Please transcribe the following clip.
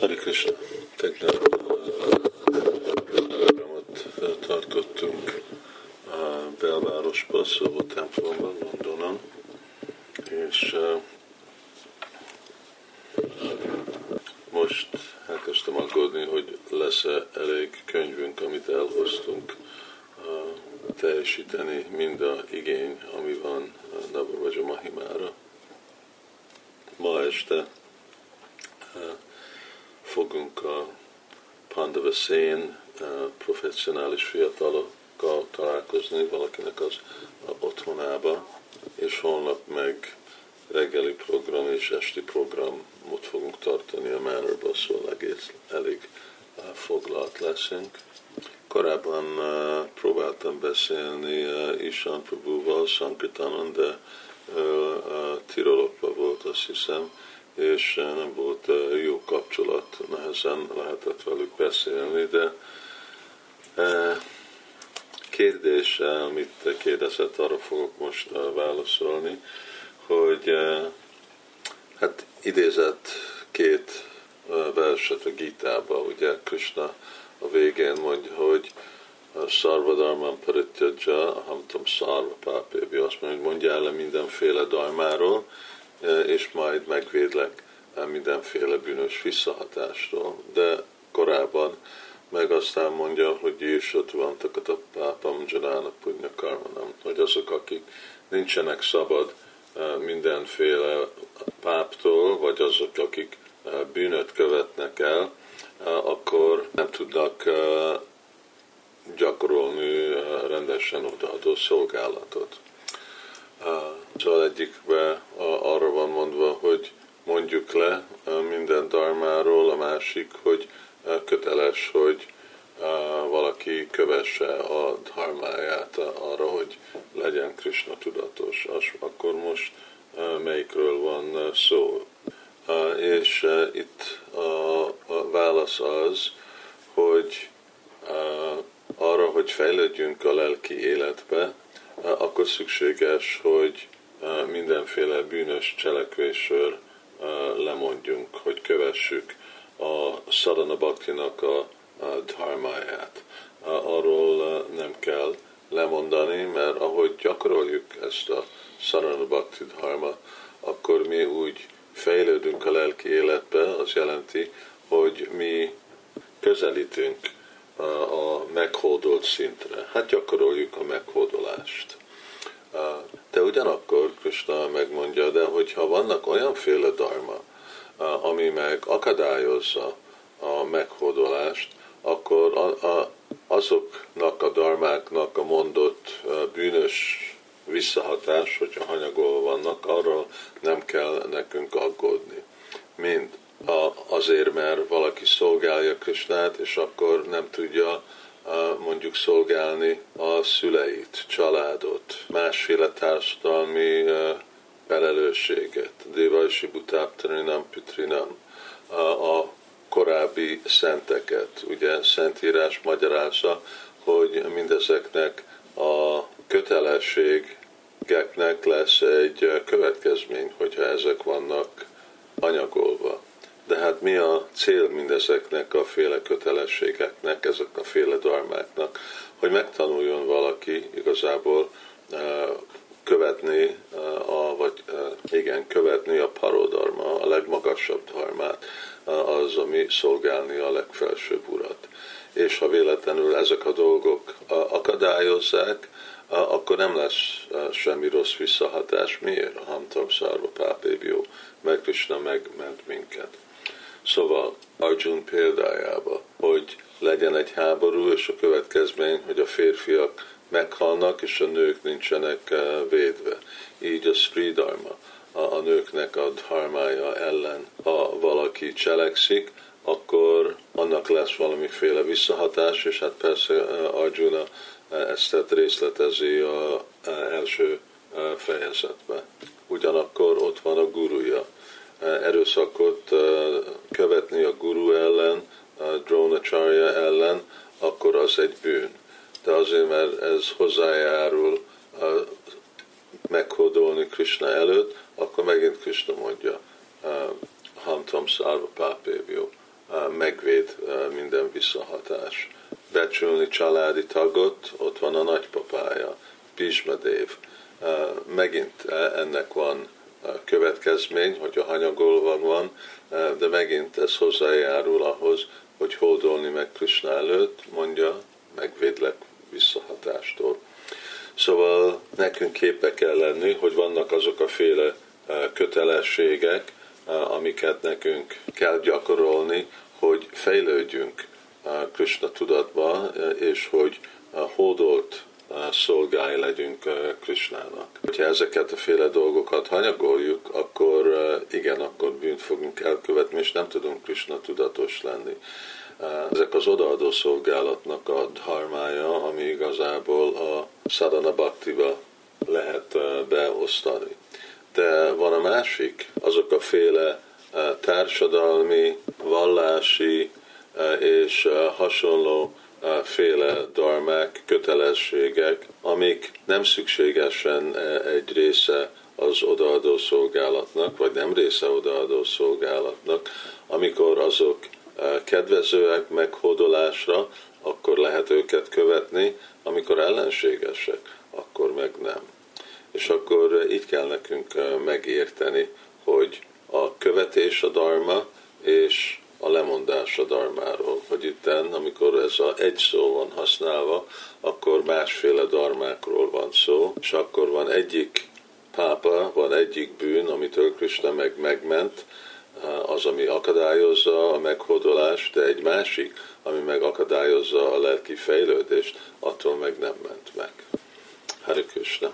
Hari Krishna, tegnap programot tartottunk a belvárosba, szóval templomban, Londonon, és most elkezdtem aggódni, hogy lesz-e elég könyvünk, amit elhoztunk teljesíteni mind a igény, ami van Navavaja Mahimára. Ma este fogunk a Pandava Szén professzionális fiatalokkal találkozni valakinek az otthonába, és holnap meg reggeli program és esti programot fogunk tartani a Manorba, szóval egész elég foglalt leszünk. Korábban uh, próbáltam beszélni uh, Ishan Prabhuval, Sankirtanon, de uh, uh, Tirolokban volt, azt hiszem, és nem volt jó kapcsolat, nehezen lehetett velük beszélni, de kérdés, amit kérdezett, arra fogok most válaszolni, hogy hát idézett két verset a Gitába, ugye Krishna a végén mondja, hogy Sarvadarman Parityaja, Hamtam Sarva Pápébi, azt mondja, hogy mondjál le mindenféle darmáról, és majd megvédlek mindenféle bűnös visszahatástól. De korábban meg aztán mondja, hogy Jézsot vantakat a pápam Janának Punya Karmanam, hogy azok, akik nincsenek szabad mindenféle páptól, vagy azok, akik bűnöt követnek el, akkor nem tudnak gyakorolni rendesen odaadó szolgálatot. Szóval egyikbe arra van mondva, hogy mondjuk le minden darmáról, a másik, hogy köteles, hogy valaki kövesse a dharmáját arra, hogy legyen Krishna tudatos. Akkor most melyikről van szó? És itt a válasz az, hogy arra, hogy fejlődjünk a lelki életbe, akkor szükséges, hogy mindenféle bűnös cselekvésről lemondjunk, hogy kövessük a Sadhana Bhaktinak a, a dharmáját. Arról nem kell lemondani, mert ahogy gyakoroljuk ezt a Sadhana Bhakti dharma, akkor mi úgy fejlődünk a lelki életbe, az jelenti, hogy mi közelítünk a meghódolt szintre. Hát gyakoroljuk a meghódolást. De ugyanakkor Krishna megmondja, de hogyha vannak olyanféle dharma, ami meg akadályozza a meghódolást, akkor a, a, azoknak a darmáknak a mondott bűnös visszahatás, hogyha hanyagolva vannak, arról nem kell nekünk aggódni. Mind azért, mert valaki szolgálja Krisnát, és akkor nem tudja mondjuk szolgálni a szüleit, családot, másféle társadalmi felelősséget, Devajsi Butáptarinam Pitrinam, a korábbi szenteket. Ugye Szentírás magyarázza, hogy mindezeknek a kötelességeknek lesz egy következmény, hogyha ezek vannak anyagolva. De hát mi a cél mindezeknek a féle kötelességeknek, ezek a féle darmáknak, hogy megtanuljon valaki igazából eh, követni, eh, a, vagy eh, igen, követni a parodarma, a legmagasabb dharmát, az, ami szolgálni a legfelsőbb urat. És ha véletlenül ezek a dolgok akadályozzák, akkor nem lesz semmi rossz visszahatás. Miért? Hamtam Szárva Pápébió, meg Krishna megment minket. Szóval Arjun példájába, hogy legyen egy háború, és a következmény, hogy a férfiak meghalnak, és a nők nincsenek eh, védve. Így a Sri a, a nőknek a dharmája ellen, ha valaki cselekszik, akkor annak lesz valamiféle visszahatás, és hát persze eh, Arjuna eh, ezt részletezi a első fejezetben. Ugyanakkor ott van a guruja, erőszakot követni a guru ellen, a drónacharja ellen, akkor az egy bűn. De azért, mert ez hozzájárul meghódolni Krishna előtt, akkor megint Krishna mondja, Hantam Szárva Pápévió, megvéd minden visszahatás. Becsülni családi tagot, ott van a nagypapája, Pismadév. Megint ennek van következmény, hogy a hanyagolva van, de megint ez hozzájárul ahhoz, hogy hódolni meg Krishna előtt, mondja, megvédlek visszahatástól. Szóval nekünk képek kell lenni, hogy vannak azok a féle kötelességek, amiket nekünk kell gyakorolni, hogy fejlődjünk Krishna tudatba, és hogy hódolt szolgái legyünk Krishnának. Hogyha ezeket a féle dolgokat hanyagoljuk, akkor igen, akkor bűnt fogunk elkövetni, és nem tudunk Krishna tudatos lenni. Ezek az odaadó szolgálatnak a dharmája, ami igazából a sadhana bhaktiba lehet beosztani. De van a másik, azok a féle társadalmi, vallási és hasonló féle darmák, kötelességek, amik nem szükségesen egy része az odaadó szolgálatnak, vagy nem része odaadó szolgálatnak, amikor azok kedvezőek meghódolásra, akkor lehet őket követni, amikor ellenségesek, akkor meg nem. És akkor így kell nekünk megérteni, hogy a követés a darma, és a lemondás a darmáról, hogy itten, amikor ez a egy szó van használva, akkor másféle darmákról van szó, és akkor van egyik pápa, van egyik bűn, amitől Krishna meg megment, az, ami akadályozza a meghódolást, de egy másik, ami meg akadályozza a lelki fejlődést, attól meg nem ment meg. Hare Krishna.